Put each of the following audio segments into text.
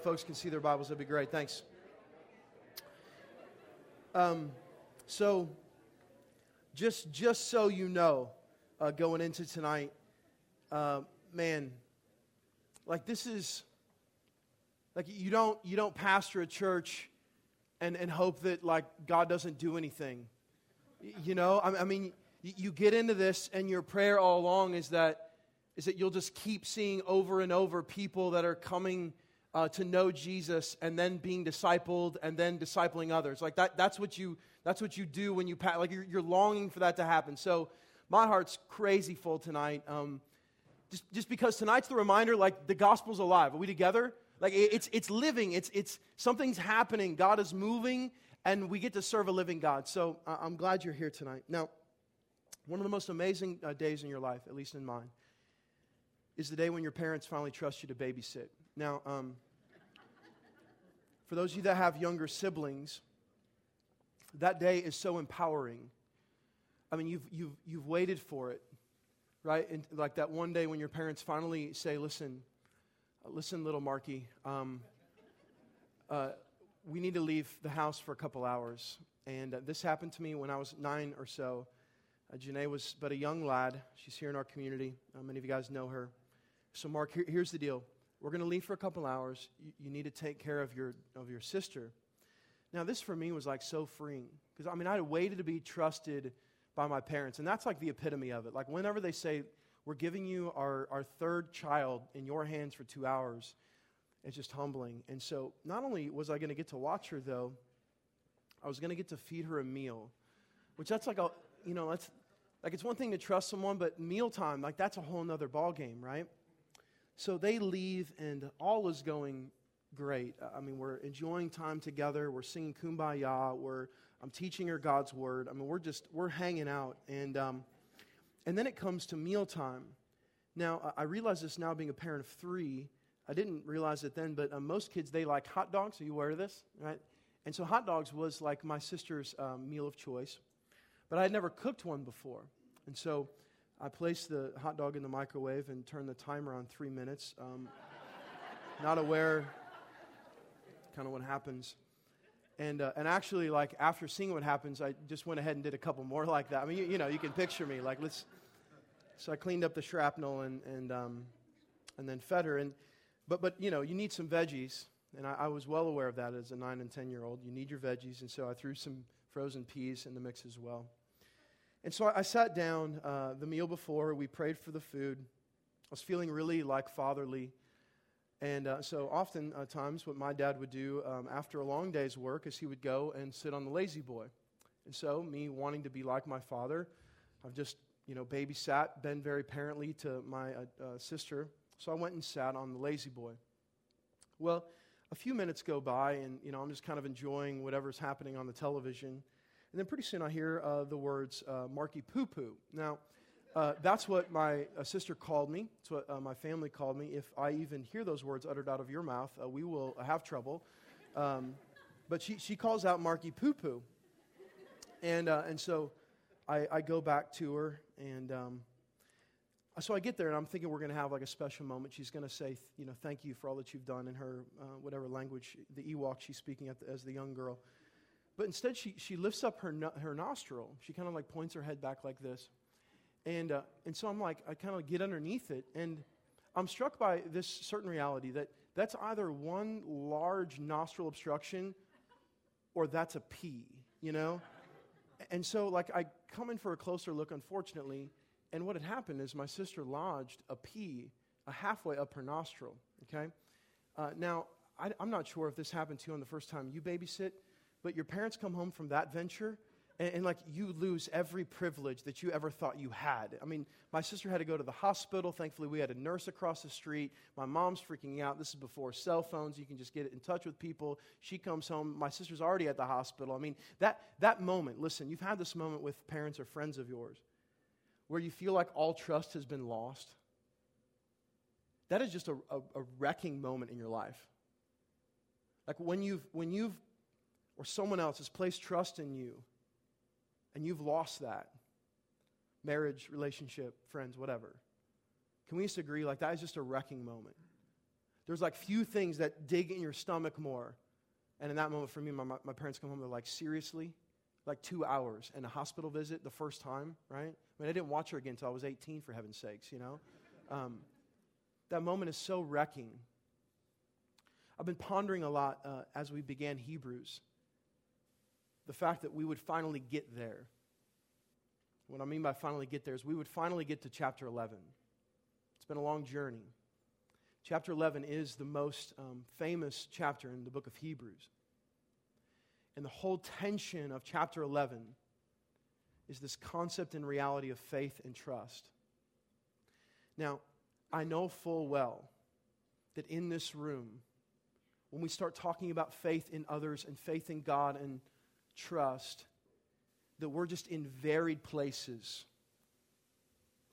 folks can see their Bibles, that'd be great. Thanks. Um, so, just just so you know, uh, going into tonight, uh, man, like this is like you don't you don't pastor a church and and hope that like God doesn't do anything. You know, I, I mean, you get into this, and your prayer all along is that is that you'll just keep seeing over and over people that are coming uh, to know Jesus and then being discipled and then discipling others. Like that, that's what you, that's what you do when you, pa- like you're, you're longing for that to happen. So my heart's crazy full tonight. Um, just, just because tonight's the reminder, like the gospel's alive. Are we together? Like it, it's, it's living. It's, it's, something's happening. God is moving and we get to serve a living God. So uh, I'm glad you're here tonight. Now, one of the most amazing uh, days in your life, at least in mine, is the day when your parents finally trust you to babysit. Now, um, for those of you that have younger siblings, that day is so empowering. I mean, you've, you've, you've waited for it, right? And like that one day when your parents finally say, listen, listen, little Marky, um, uh, we need to leave the house for a couple hours. And uh, this happened to me when I was nine or so. Uh, Janae was but a young lad. She's here in our community. Uh, many of you guys know her. So, Mark, here, here's the deal. We're going to leave for a couple hours. You, you, need to take care of your, of your sister. Now, this for me was like so freeing because I mean, I had waited to be trusted by my parents, and that's like the epitome of it. Like, whenever they say, We're giving you our, our third child in your hands for two hours, it's just humbling. And so, not only was I going to get to watch her, though, I was going to get to feed her a meal, which that's like a, you know, that's like it's one thing to trust someone, but mealtime, like that's a whole nother ballgame, right? So they leave, and all is going great. I mean, we're enjoying time together. We're singing Kumbaya. We're I'm teaching her God's word. I mean, we're just we're hanging out, and um, and then it comes to mealtime. Now, I realize this now, being a parent of three. I didn't realize it then, but uh, most kids they like hot dogs. Are you aware of this? Right? And so, hot dogs was like my sister's um, meal of choice, but I had never cooked one before, and so I placed the hot dog in the microwave and turned the timer on three minutes. Um, not aware kind of what happens. And, uh, and actually, like, after seeing what happens, I just went ahead and did a couple more like that. I mean, you, you know, you can picture me. Like, let's. So I cleaned up the shrapnel and, and, um, and then fed her. And, but, but, you know, you need some veggies. And I, I was well aware of that as a nine and 10 year old. You need your veggies. And so I threw some frozen peas in the mix as well. And so I, sat down uh, the meal before, we prayed for the food. I was feeling really like fatherly. And uh, so often uh, times what my dad would do um, after a long day's work is he would go and sit on the lazy boy. And so me wanting to be like my father, I've just, you know, babysat, been very parently to my uh, uh, sister. So I went and sat on the lazy boy. Well, a few minutes go by and, you know, I'm just kind of enjoying whatever's happening on the television. And then pretty soon I hear uh, the words uh, Marky Poo Poo. Now, uh, that's what my uh, sister called me. It's what uh, my family called me. If I even hear those words uttered out of your mouth, uh, we will have trouble. Um, but she, she calls out Marky Poo Poo. And, and so I, I, go back to her, and um, so I get there, and I'm thinking we're going to have like a special moment. She's going to say, you know, thank you for all that you've done in her, whatever language, the Ewok she's speaking the, as the young girl. But instead, she, she lifts up her, no, her nostril. She kind of like points her head back like this. And, uh, and so I'm like, I kind of get underneath it. And I'm struck by this certain reality that that's either one large nostril obstruction or that's a P, you know? and so, like, I come in for a closer look, unfortunately. And what had happened is my sister lodged a pea a halfway up her nostril, okay? Uh, now, I, I'm not sure if this happened to you on the first time you babysit but your parents come home from that venture and, and, like you lose every privilege that you ever thought you had. I mean, my sister had to go to the hospital. Thankfully, we had a nurse across the street. My mom's freaking out. This is before cell phones. You can just get in touch with people. She comes home. My sister's already at the hospital. I mean, that, that moment, listen, you've had this moment with parents or friends of yours where you feel like all trust has been lost. That is just a, a, a wrecking moment in your life. Like when you've, when you've or someone else has placed trust in you and you've lost that marriage, relationship, friends, whatever. Can we just agree like that is just a wrecking moment? There's like few things that dig in your stomach more. And in that moment for me, my, my parents come home, they're like, seriously? Like two hours and a hospital visit the first time, right? I mean, I didn't watch her again until I was 18, for heaven's sakes, you know? Um, that moment is so wrecking. I've been pondering a lot uh, as we began Hebrews the fact that we would finally get there. What I mean by finally get there is we would finally get to chapter 11. It's been a long journey. Chapter 11 is the most um, famous chapter in the book of Hebrews. And the whole tension of chapter 11 is this concept and reality of faith and trust. Now, I know full well that in this room, when we start talking about faith in others and faith in God and trust that we're just in varied places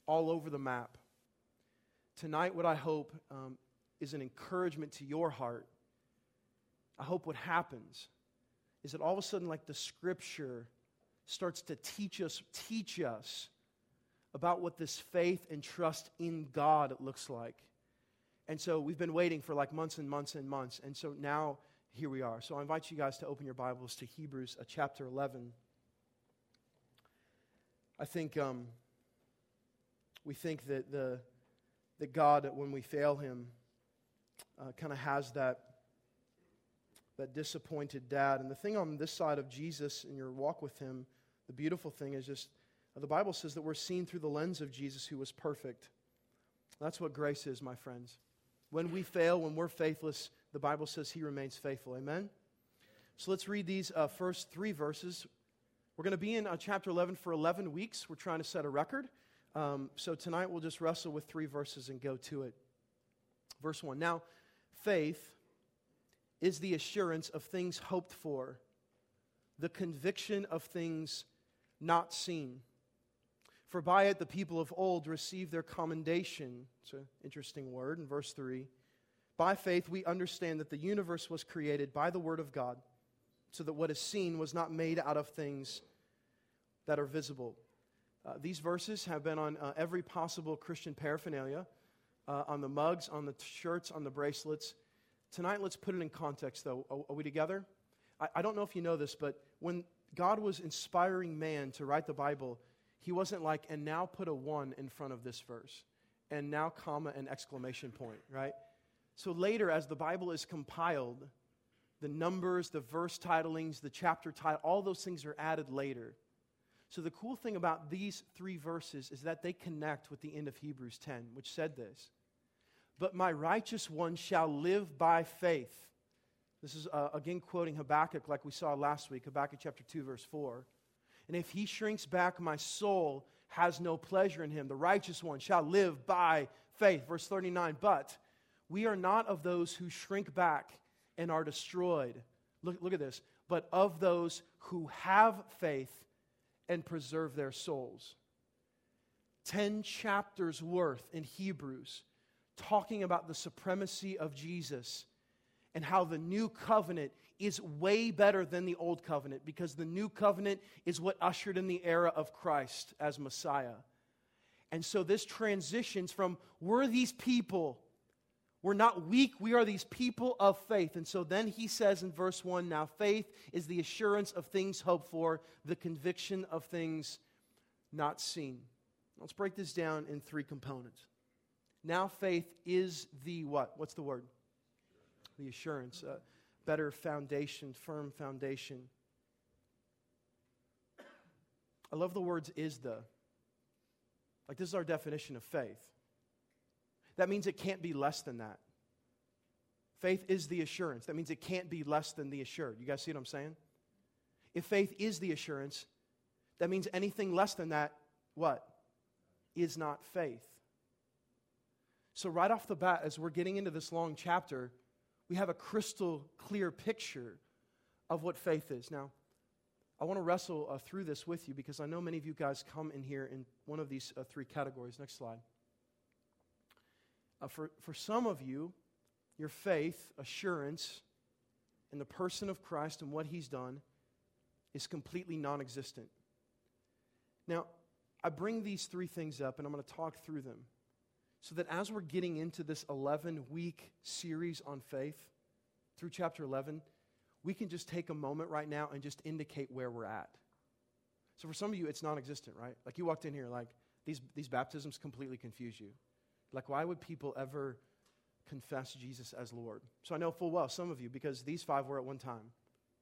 all over the map. Tonight, what I hope um, is an encouragement to your heart. I hope what happens is that all of a sudden, like the scripture starts to teach us, teach us about what this faith and trust in God looks like. And so we've been waiting for like months and months and months. And so now here we are. So I invite you guys to open your Bibles to Hebrews uh, chapter 11. I think um, we think that, the, that God, when we fail Him, uh, kind of has that, that disappointed dad. And the thing on this side of Jesus in your walk with Him, the beautiful thing is just uh, the Bible says that we're seen through the lens of Jesus who was perfect. That's what grace is, my friends. When we fail, when we're faithless, the Bible says he remains faithful. Amen? So let's read these uh, first three verses. We're going to be in uh, chapter 11 for 11 weeks. We're trying to set a record. Um, so tonight we'll just wrestle with three verses and go to it. Verse 1. Now, faith is the assurance of things hoped for, the conviction of things not seen. For by it the people of old received their commendation. It's an interesting word in verse 3. By faith we understand that the universe was created by the Word of God, so that what is seen was not made out of things that are visible. Uh, these verses have been on uh, every possible Christian paraphernalia uh, on the mugs, on the t- shirts, on the bracelets. Tonight, let's put it in context, though. Are, are we together? I, I don't know if you know this, but when God was inspiring man to write the Bible, he wasn't like, and now put a one in front of this verse, and now comma and exclamation point, right? So later, as the Bible is compiled, the numbers, the verse titlings, the chapter title, all those things are added later. So the cool thing about these three verses is that they connect with the end of Hebrews 10, which said this But my righteous one shall live by faith. This is uh, again quoting Habakkuk, like we saw last week, Habakkuk chapter 2, verse 4. And if he shrinks back, my soul has no pleasure in him. The righteous one shall live by faith. Verse 39 But we are not of those who shrink back and are destroyed. Look, look at this. But of those who have faith and preserve their souls. Ten chapters worth in Hebrews talking about the supremacy of Jesus and how the new covenant is way better than the old covenant because the new covenant is what ushered in the era of Christ as Messiah. And so this transitions from we're these people, we're not weak, we are these people of faith. And so then he says in verse 1 now faith is the assurance of things hoped for, the conviction of things not seen. Let's break this down in three components. Now faith is the what? What's the word? the assurance, a better foundation, firm foundation. I love the words is the. Like, this is our definition of faith. That means it can't be less than that. Faith is the assurance. That means it can't be less than the assured. You guys see what I'm saying? If faith is the assurance, that means anything less than that, what? Is not faith. So, right off the bat, as we're getting into this long chapter, we have a crystal clear picture of what faith is. Now, I want to wrestle uh, through this with you because I know many of you guys come in here in one of these uh, three categories. Next slide. Uh, for, for some of you, your faith, assurance in the person of Christ and what he's done is completely non existent. Now, I bring these three things up and I'm going to talk through them so that as we're getting into this 11 week series on faith through chapter 11, we can just take a moment right now and just indicate where we're at. So for some of you, it's non existent, right? Like you walked in here, like these, these baptisms completely confuse you. Like, why would people ever confess Jesus as Lord? So I know full well some of you, because these five were at one time.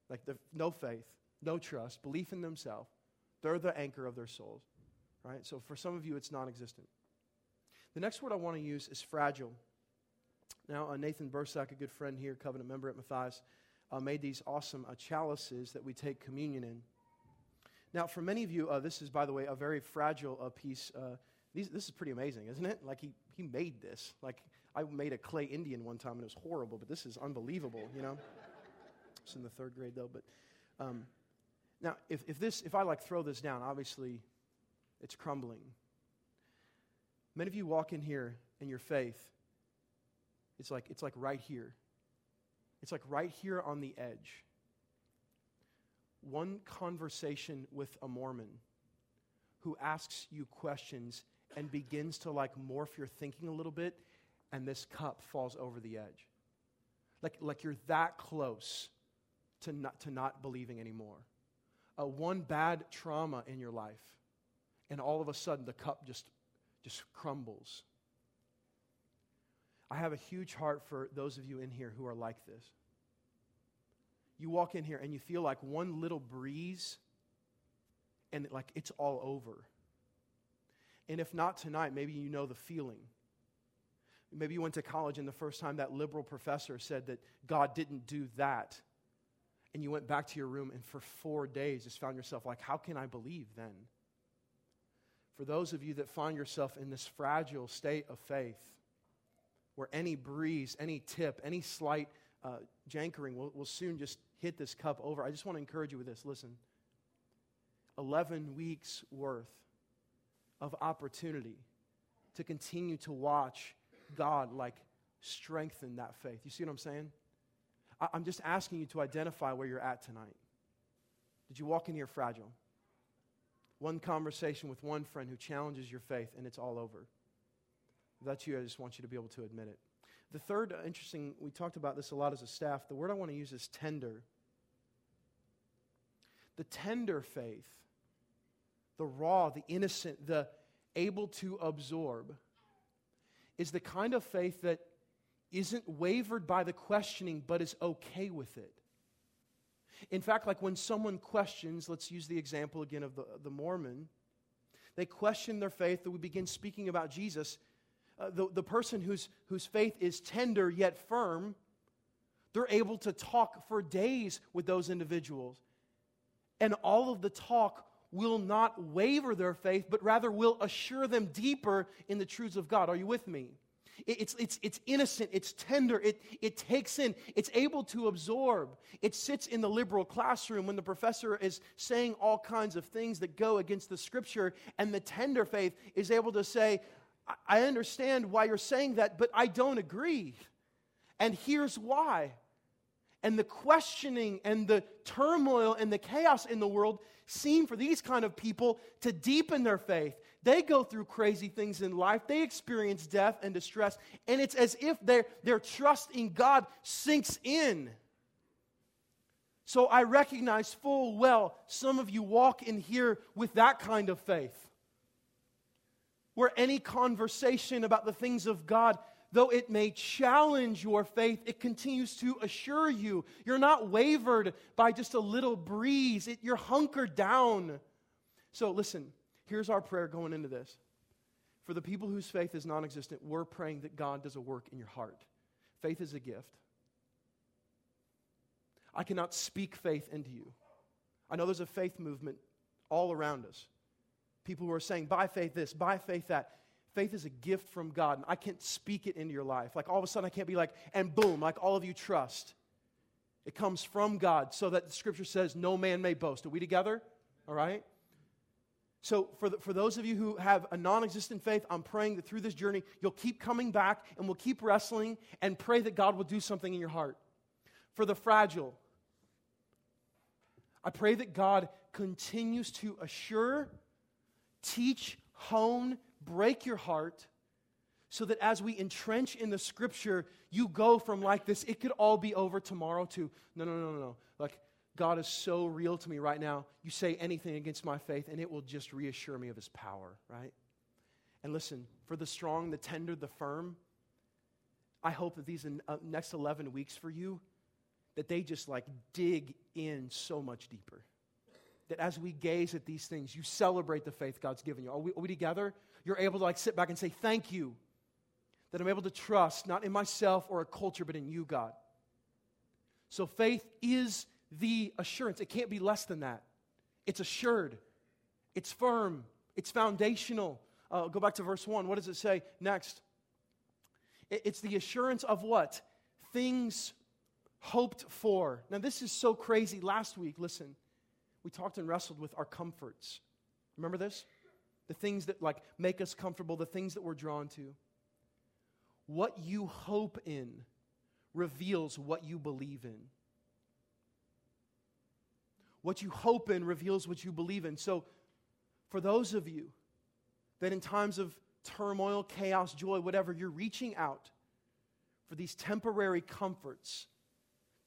Like, no faith, no trust, belief in themselves. They're the anchor of their souls, right? So for some of you, it's non existent. The next word I want to use is fragile. Now, uh, Nathan Bursack, a good friend here, covenant member at Matthias, uh, made these awesome uh, chalices that we take communion in. Now, for many of you, uh, this is, by the way, a very fragile uh, piece. These, this is pretty amazing, isn't it? Like, he, he made this. Like, I made a clay Indian one time and it was horrible, but this is unbelievable, you know? it's in the third grade, though. But um, now, if, if, this, if I like throw this down, obviously it's crumbling. Many of you walk in here and your faith, it's like, it's like right here. It's like right here on the edge. One conversation with a Mormon who asks you questions and begins to like morph your thinking a little bit, and this cup falls over the edge. Like, like you're that close to not, to not believing anymore. Uh, one bad trauma in your life, and all of a sudden the cup just, just crumbles. I have a huge heart for those of you in here who are like this. You walk in here and you feel like one little breeze and like it's all over. And if not tonight, maybe you know the feeling. Maybe you went to college and the first time that liberal professor said that God didn't do that. And you went back to your room and for four days just found yourself like, how can I believe then? For those of you that find yourself in this fragile state of faith, where any breeze, any tip, any slight uh, jankering will, will soon just hit this cup over, I just want to encourage you with this. Listen 11 weeks worth of opportunity to continue to watch God like strengthen that faith. You see what I'm saying? I- I'm just asking you to identify where you're at tonight. Did you walk in here fragile? One conversation with one friend who challenges your faith and it's all over. That's you, I just want you to be able to admit it. The third, interesting, we talked about this a lot as a staff. The word I want to use is tender. The tender faith the raw, the innocent, the able to absorb, is the kind of faith that isn't wavered by the questioning, but is okay with it. In fact, like when someone questions, let's use the example again of the, the Mormon, they question their faith, that we begin speaking about Jesus. Uh, the, the person whose, whose faith is tender yet firm, they're able to talk for days with those individuals. And all of the talk will not waver their faith, but rather will assure them deeper in the truths of God. Are you with me? It's, it's, it's innocent, it's tender, it, it takes in, it's able to absorb. It sits in the liberal classroom when the professor is saying all kinds of things that go against the scripture, and the tender faith is able to say, I understand why you're saying that, but I don't agree. And here's why and the questioning and the turmoil and the chaos in the world seem for these kind of people to deepen their faith. They go through crazy things in life, they experience death and distress, and it's as if their, their trust in God sinks in. So I recognize full well some of you walk in here with that kind of faith. Where any conversation about the things of God though it may challenge your faith, it continues to assure you. You're not wavered by just a little breeze, it, you're hunkered down. So, listen, here's our prayer going into this. For the people whose faith is non existent, we're praying that God does a work in your heart. Faith is a gift. I cannot speak faith into you. I know there's a faith movement all around us. People who are saying, by faith this, by faith that. Faith is a gift from God, and I can't speak it into your life. Like all of a sudden, I can't be like, and boom, like all of you trust. It comes from God, so that the scripture says, no man may boast. Are we together? All right? So, for, the, for those of you who have a non existent faith, I'm praying that through this journey, you'll keep coming back and we'll keep wrestling and pray that God will do something in your heart. For the fragile, I pray that God continues to assure, teach, hone, break your heart so that as we entrench in the scripture, you go from like this, it could all be over tomorrow to, no, no, no, no, no. Like, God is so real to me right now. You say anything against my faith, and it will just reassure me of his power, right? And listen, for the strong, the tender, the firm, I hope that these uh, next 11 weeks for you, that they just like dig in so much deeper. That as we gaze at these things, you celebrate the faith God's given you. Are we, are we together? You're able to like sit back and say, Thank you that I'm able to trust not in myself or a culture, but in you, God. So faith is the assurance. It can't be less than that. It's assured, it's firm, it's foundational. Uh, go back to verse 1. What does it say next? It's the assurance of what? Things hoped for. Now, this is so crazy. Last week, listen, we talked and wrestled with our comforts. Remember this? The things that like make us comfortable, the things that we're drawn to. What you hope in reveals what you believe in. What you hope in reveals what you believe in. So, for those of you that in times of turmoil, chaos, joy, whatever, you're reaching out for these temporary comforts,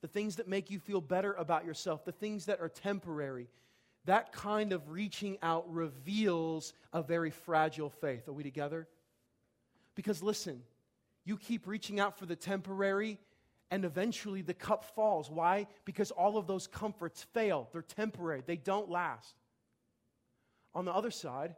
the things that make you feel better about yourself, the things that are temporary, that kind of reaching out reveals a very fragile faith. Are we together? Because listen, you keep reaching out for the temporary, and eventually the cup falls. Why? Because all of those comforts fail. They're temporary, they don't last. On the other side,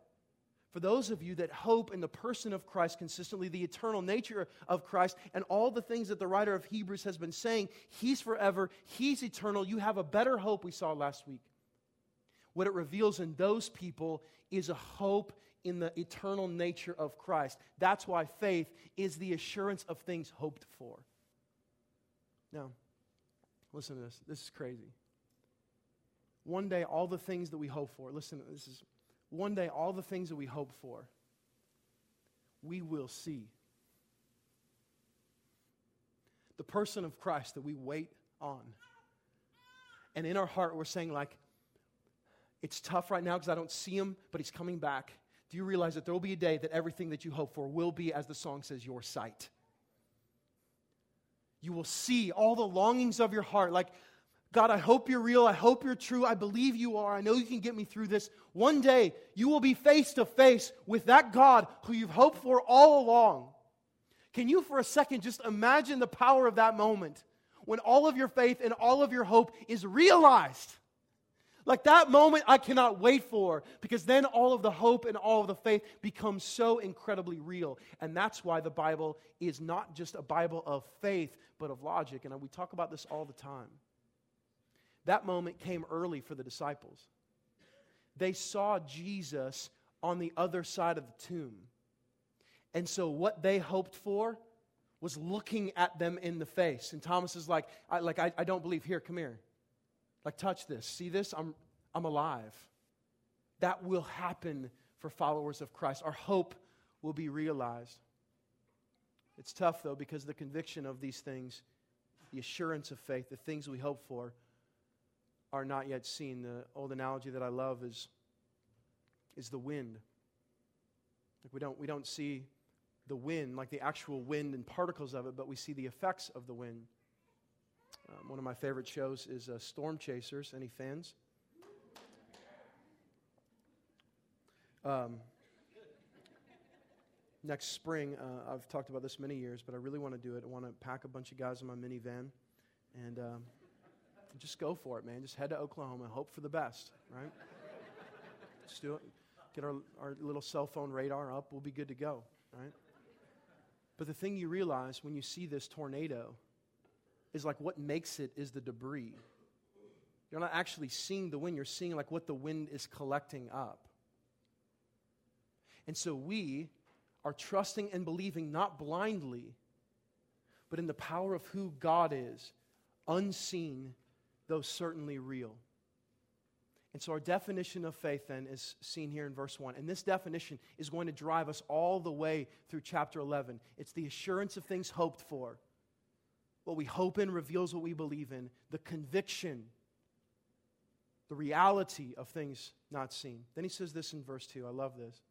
for those of you that hope in the person of Christ consistently, the eternal nature of Christ, and all the things that the writer of Hebrews has been saying, He's forever, He's eternal, you have a better hope, we saw last week. What it reveals in those people is a hope in the eternal nature of Christ. That's why faith is the assurance of things hoped for. Now, listen to this. This is crazy. One day, all the things that we hope for, listen, to this is one day, all the things that we hope for, we will see. The person of Christ that we wait on. And in our heart, we're saying, like, it's tough right now because I don't see him, but he's coming back do you realize that there will be a day that everything that you hope for will be, as the song says, your sight? You will see all the longings of your heart. Like, God, I hope you're real. I hope you're true. I believe you are. I know you can get me through this. One day, you will be face to face with that God who you've hoped for all along. Can you, for a second, just imagine the power of that moment when all of your faith and all of your hope is realized? Like that moment, I cannot wait for because then all of the hope and all of the faith becomes so incredibly real. And that's why the Bible is not just a Bible of faith, but of logic. And we talk about this all the time. That moment came early for the disciples. They saw Jesus on the other side of the tomb. And so, what they hoped for was looking at them in the face. And Thomas is like, I, like I, I don't believe. Here, come here. Like, touch this. See this? I'm, I'm alive. That will happen for followers of Christ. Our hope will be realized. It's tough, though, because the conviction of these things, the assurance of faith, the things we hope for, are not yet seen. The old analogy that I love is, is the wind. Like we, don't, we don't see the wind, like the actual wind and particles of it, but we see the effects of the wind. Um, one of my favorite shows is uh, Storm Chasers. Any fans? Um, next spring, uh, I've talked about this many years, but I really want to do it. I want to pack a bunch of guys in my minivan and um, just go for it, man. Just head to Oklahoma, hope for the best, right? Just do it. Get our, our little cell phone radar up. We'll be good to go, right? But the thing you realize when you see this tornado is like what makes it is the debris. You're not actually seeing the wind, you're seeing like what the wind is collecting up. And so we are trusting and believing not blindly, but in the power of who God is, unseen, though certainly real. And so our definition of faith then is seen here in verse 1. And this definition is going to drive us all the way through chapter 11. It's the assurance of things hoped for what we hope in reveals what we believe in, the conviction, the reality of things not seen. Then he says this in verse 2. I love this.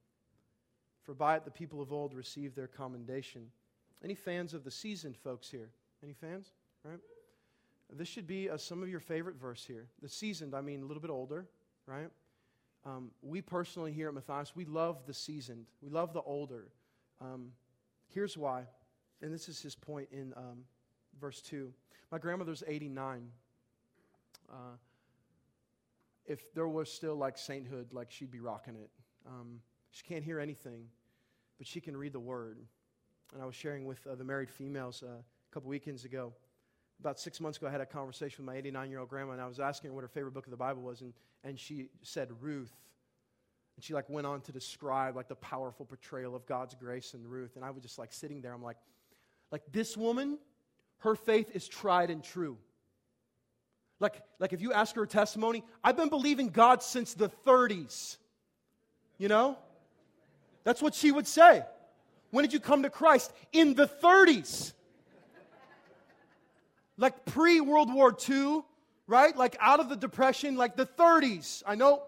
for by it the people of old received their commendation. Any fans of the seasoned folks here? Any fans? Right? This should be uh, some of your favorite verse here. The seasoned, I mean a little bit older, right? Um, we personally here at Matthias, we love the seasoned. We love the older. Um, here's why, and this is his point in um, verse 2. My grandmother's 89. Uh, if there was still like sainthood, like she'd be rocking it. Um, she can't hear anything, but she can read the word. And I was sharing with uh, the married females uh, a couple weekends ago. About six months ago, I had a conversation with my 89 year old grandma, and I was asking her what her favorite book of the Bible was, and, and she said Ruth. And she like went on to describe like the powerful portrayal of God's grace in Ruth. And I was just like sitting there, I'm like, like this woman, her faith is tried and true. Like, like if you ask her a testimony, I've been believing God since the 30s. You know? That's what she would say. When did you come to Christ? In the 30s. Like pre World War II, right? Like out of the Depression, like the 30s. I know.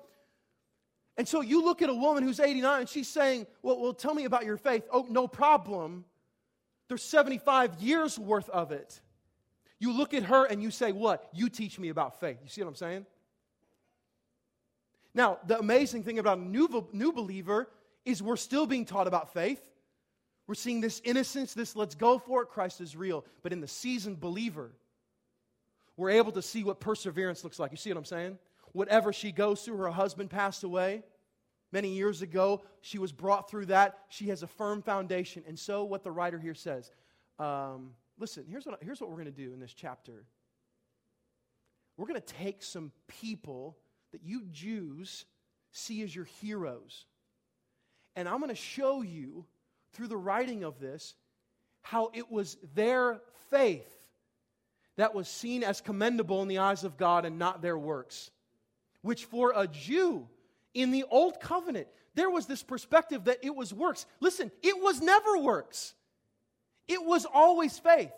And so you look at a woman who's 89 and she's saying, well, well, tell me about your faith. Oh, no problem. There's 75 years worth of it. You look at her and you say, What? You teach me about faith. You see what I'm saying? Now, the amazing thing about a new, new believer is we're still being taught about faith. We're seeing this innocence, this let's go for it, Christ is real. But in the seasoned believer, we're able to see what perseverance looks like. You see what I'm saying? Whatever she goes through, her husband passed away many years ago. She was brought through that. She has a firm foundation. And so, what the writer here says um, Listen, here's what, here's what we're going to do in this chapter. We're going to take some people that you Jews see as your heroes. And I'm going to show you through the writing of this how it was their faith that was seen as commendable in the eyes of God and not their works. Which for a Jew in the old covenant, there was this perspective that it was works. Listen, it was never works. It was always faith.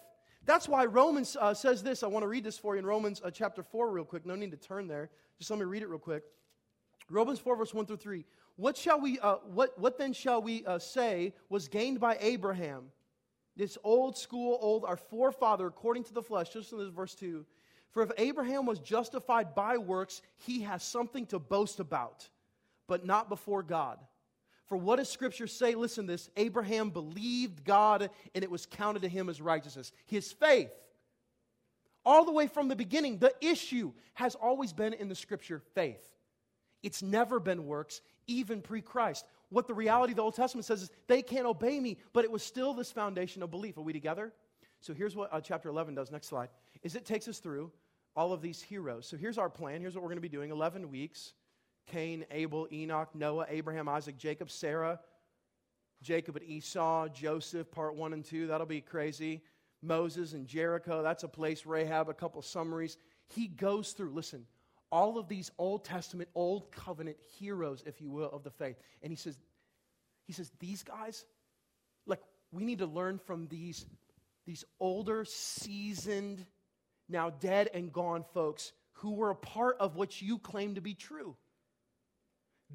That's why Romans uh, says this. I want to read this for you in Romans uh, chapter 4, real quick. No need to turn there. Just let me read it real quick. Romans 4, verse 1 through 3. What, shall we, uh, what, what then shall we uh, say was gained by Abraham? This old school, old, our forefather, according to the flesh. Just in this verse 2. For if Abraham was justified by works, he has something to boast about, but not before God. For what does Scripture say? Listen this Abraham believed God and it was counted to him as righteousness. His faith. All the way from the beginning, the issue has always been in the Scripture faith. It's never been works, even pre Christ. What the reality of the Old Testament says is they can't obey me, but it was still this foundation of belief. Are we together? So here's what uh, chapter 11 does. Next slide. Is it takes us through all of these heroes. So here's our plan. Here's what we're going to be doing 11 weeks. Cain, Abel, Enoch, Noah, Abraham, Isaac, Jacob, Sarah, Jacob and Esau, Joseph, part one and two. That'll be crazy. Moses and Jericho, that's a place. Rahab, a couple summaries. He goes through, listen, all of these Old Testament, Old Covenant heroes, if you will, of the faith. And he says, he says, these guys, like, we need to learn from these, these older, seasoned, now dead and gone folks who were a part of what you claim to be true.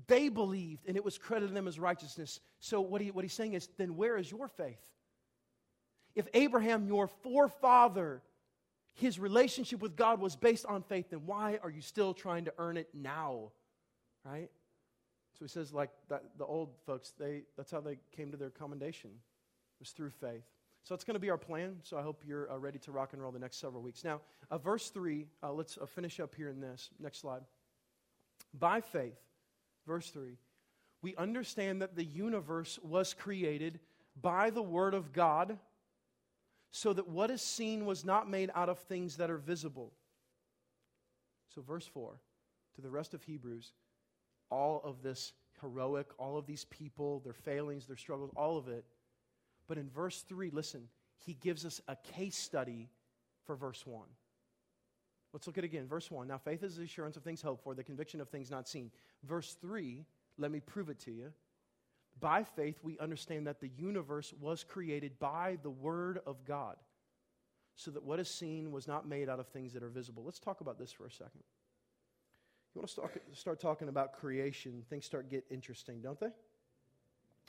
They believed, and it was credited them as righteousness. So, what, he, what he's saying is, then where is your faith? If Abraham, your forefather, his relationship with God was based on faith, then why are you still trying to earn it now? Right? So he says, like that, the old folks, they, that's how they came to their commendation, was through faith. So it's going to be our plan. So I hope you're uh, ready to rock and roll the next several weeks. Now, uh, verse 3, uh, let's uh, finish up here in this. Next slide. By faith, Verse 3 We understand that the universe was created by the Word of God, so that what is seen was not made out of things that are visible. So, verse 4 to the rest of Hebrews, all of this heroic, all of these people, their failings, their struggles, all of it. But in verse 3, listen, he gives us a case study for verse 1. Let's look at it again. Verse 1. Now, faith is the assurance of things hoped for, the conviction of things not seen. Verse 3, let me prove it to you. By faith, we understand that the universe was created by the Word of God, so that what is seen was not made out of things that are visible. Let's talk about this for a second. You want to start, start talking about creation, things start get interesting, don't they?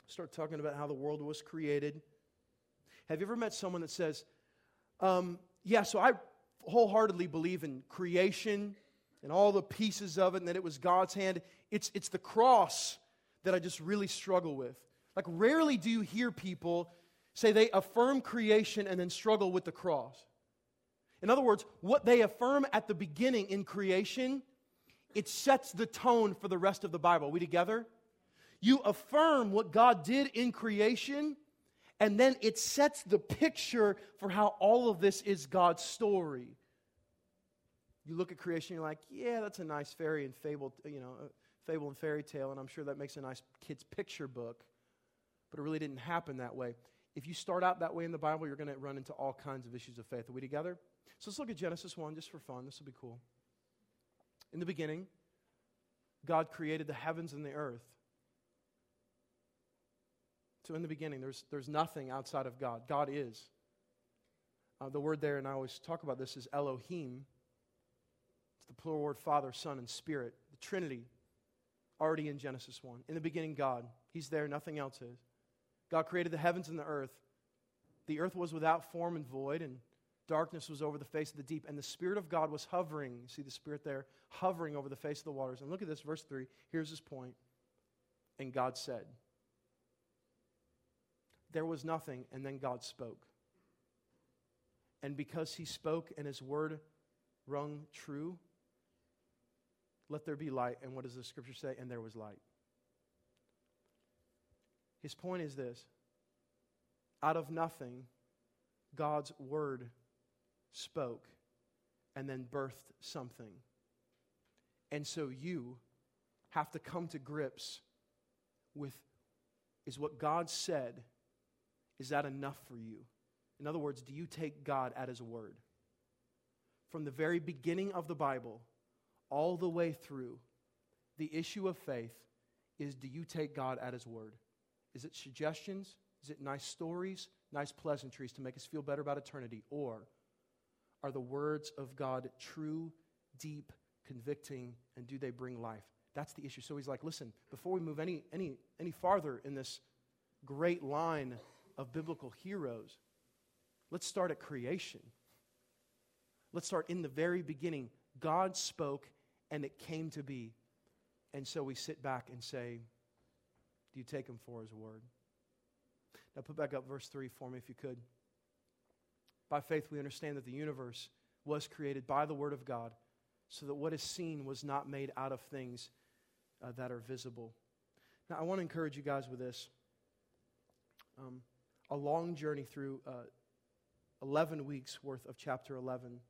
start talking about how the world was created. Have you ever met someone that says, um, Yeah, so I wholeheartedly believe in creation and all the pieces of it and that it was God's hand? It's, it's the cross that I just really struggle with. Like, rarely do you hear people say they affirm creation and then struggle with the cross. In other words, what they affirm at the beginning in creation, it sets the tone for the rest of the Bible. Are we together? You affirm what God did in creation, and then it sets the picture for how all of this is God's story. You look at creation, you're like, yeah, that's a nice fairy and fable, you know, uh, fable and fairy tale, and I'm sure that makes a nice kid's picture book, but it really didn't happen that way. If you start out that way in the Bible, you're going to run into all kinds of issues of faith. Are we together? So let's look at Genesis 1 just for fun. This will be cool. In the beginning, God created the heavens and the earth. So, in the beginning, there's, there's nothing outside of God. God is. Uh, the word there, and I always talk about this, is Elohim. It's the plural word Father, Son, and Spirit. The Trinity, already in Genesis 1. In the beginning, God. He's there, nothing else is. God created the heavens and the earth. The earth was without form and void, and darkness was over the face of the deep. And the Spirit of God was hovering. You see the Spirit there? Hovering over the face of the waters. And look at this, verse 3. Here's his point. And God said, There was nothing, and then God spoke. And because he spoke and his word rung true, let there be light. And what does the scripture say? And there was light. His point is this out of nothing, God's word spoke and then birthed something. And so you have to come to grips with is what God said, is that enough for you? In other words, do you take God at His word? From the very beginning of the Bible, all the way through, the issue of faith is do you take God at His word? Is it suggestions? Is it nice stories, nice pleasantries to make us feel better about eternity? Or are the words of God true, deep, convicting, and do they bring life? That's the issue. So he's like, listen, before we move any, any, any farther in this great line of biblical heroes, let's start at creation. Let's start in the very beginning. God spoke and it came to be. And so we sit back and say, do you take him for his word? Now, put back up verse 3 for me if you could. By faith, we understand that the universe was created by the word of God, so that what is seen was not made out of things uh, that are visible. Now, I want to encourage you guys with this. Um, a long journey through uh, 11 weeks worth of chapter 11.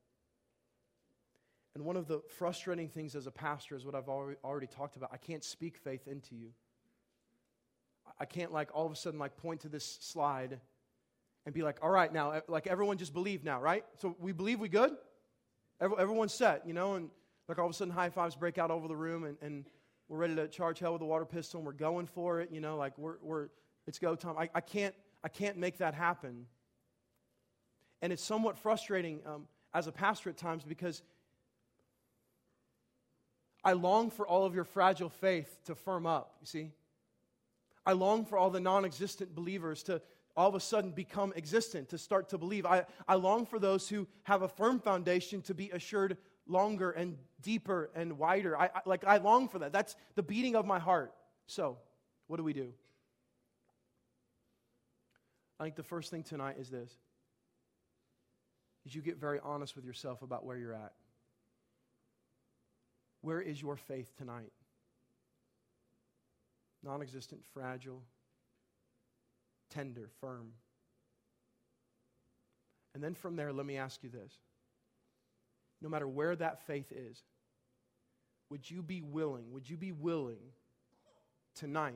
And one of the frustrating things as a pastor is what I've already talked about. I can't speak faith into you. I can't like all of a sudden like point to this slide and be like, all right, now, like everyone just believe now, right? So we believe we good? everyone's set, you know, and like all of a sudden high fives break out over the room and, and we're ready to charge hell with a water pistol and we're going for it, you know, like we're, we're it's go time. I, I, can't, I can't make that happen. And it's somewhat frustrating um, as a pastor at times because I long for all of your fragile faith to firm up, you see? I long for all the non existent believers to all of a sudden become existent, to start to believe. I, I long for those who have a firm foundation to be assured longer and deeper and wider. I, I, like, I long for that. That's the beating of my heart. So, what do we do? I think the first thing tonight is this is you get very honest with yourself about where you're at. Where is your faith tonight? non existent, fragile, tender, firm. And then from there, let me ask you this. No matter where that faith is, would you be willing, would you be willing tonight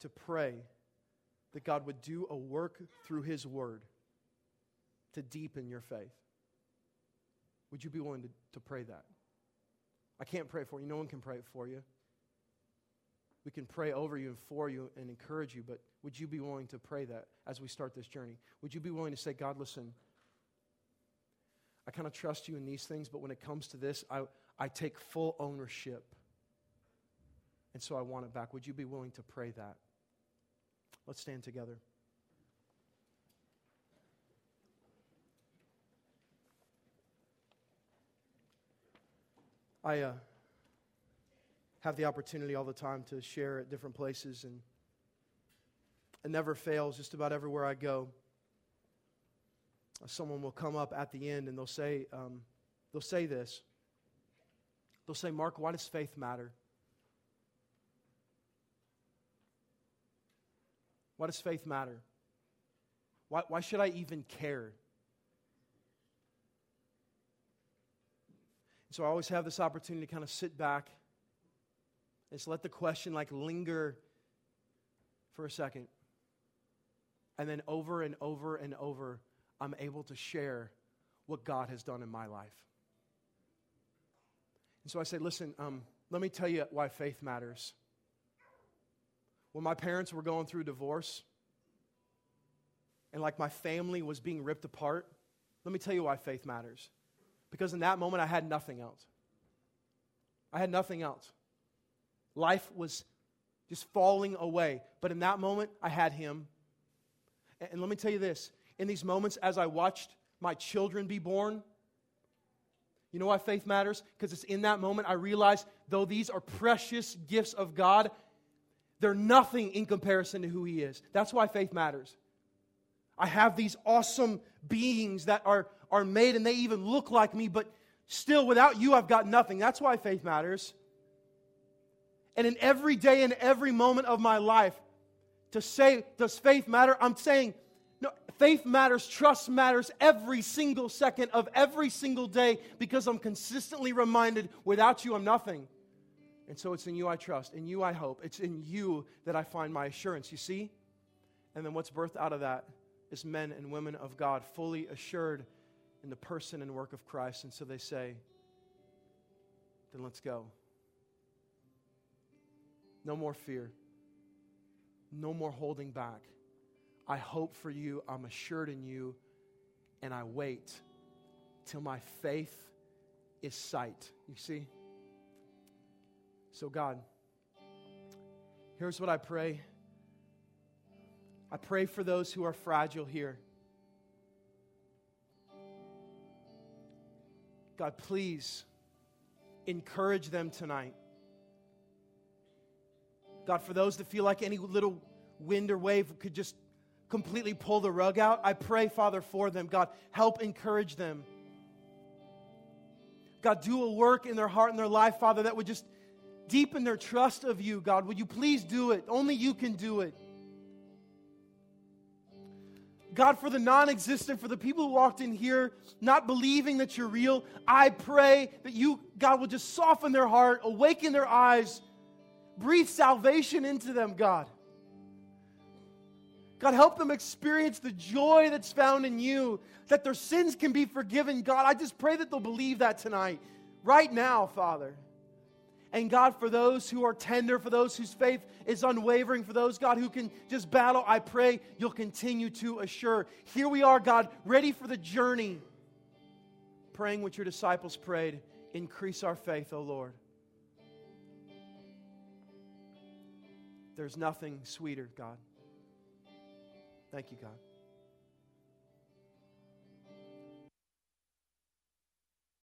to pray that God would do a work through His Word to deepen your faith? Would you be willing to, to pray that? I can't pray for you. No one can pray for you. We can pray over you and for you and encourage you, but would you be willing to pray that as we start this journey? Would you be willing to say, God, listen, I kind of trust you in these things, but when it comes to this, I, I take full ownership. And so I want it back. Would you be willing to pray that? Let's stand together. I uh, have the opportunity all the time to share at different places, and it never fails just about everywhere I go. Someone will come up at the end and they'll say, um, they'll say this. They'll say, Mark, why does faith matter? Why does faith matter? Why, why should I even care? So I always have this opportunity to kind of sit back and just let the question like linger for a second. And then over and over and over, I'm able to share what God has done in my life. And so I say, listen, um, let me tell you why faith matters. When my parents were going through divorce, and like my family was being ripped apart, let me tell you why faith matters. Because in that moment, I had nothing else. I had nothing else. Life was just falling away. But in that moment, I had Him. And let me tell you this in these moments, as I watched my children be born, you know why faith matters? Because it's in that moment I realized, though these are precious gifts of God, they're nothing in comparison to who He is. That's why faith matters. I have these awesome beings that are, are made and they even look like me, but still, without you, I've got nothing. That's why faith matters. And in every day and every moment of my life, to say, does faith matter? I'm saying, no, faith matters, trust matters every single second of every single day because I'm consistently reminded without you, I'm nothing. And so it's in you I trust, in you I hope. It's in you that I find my assurance, you see? And then what's birthed out of that is men and women of God fully assured in the person and work of Christ. And so they say, then let's go. No more fear, no more holding back. I hope for you, I'm assured in you, and I wait till my faith is sight. You see? So, God, here's what I pray. I pray for those who are fragile here. God, please encourage them tonight. God, for those that feel like any little wind or wave could just completely pull the rug out, I pray, Father, for them. God, help encourage them. God, do a work in their heart and their life, Father, that would just deepen their trust of you, God. Would you please do it? Only you can do it. God, for the non existent, for the people who walked in here not believing that you're real, I pray that you, God, will just soften their heart, awaken their eyes, breathe salvation into them, God. God, help them experience the joy that's found in you, that their sins can be forgiven. God, I just pray that they'll believe that tonight, right now, Father. And God, for those who are tender, for those whose faith is unwavering, for those, God, who can just battle, I pray you'll continue to assure. Here we are, God, ready for the journey, praying what your disciples prayed. Increase our faith, O Lord. There's nothing sweeter, God. Thank you, God.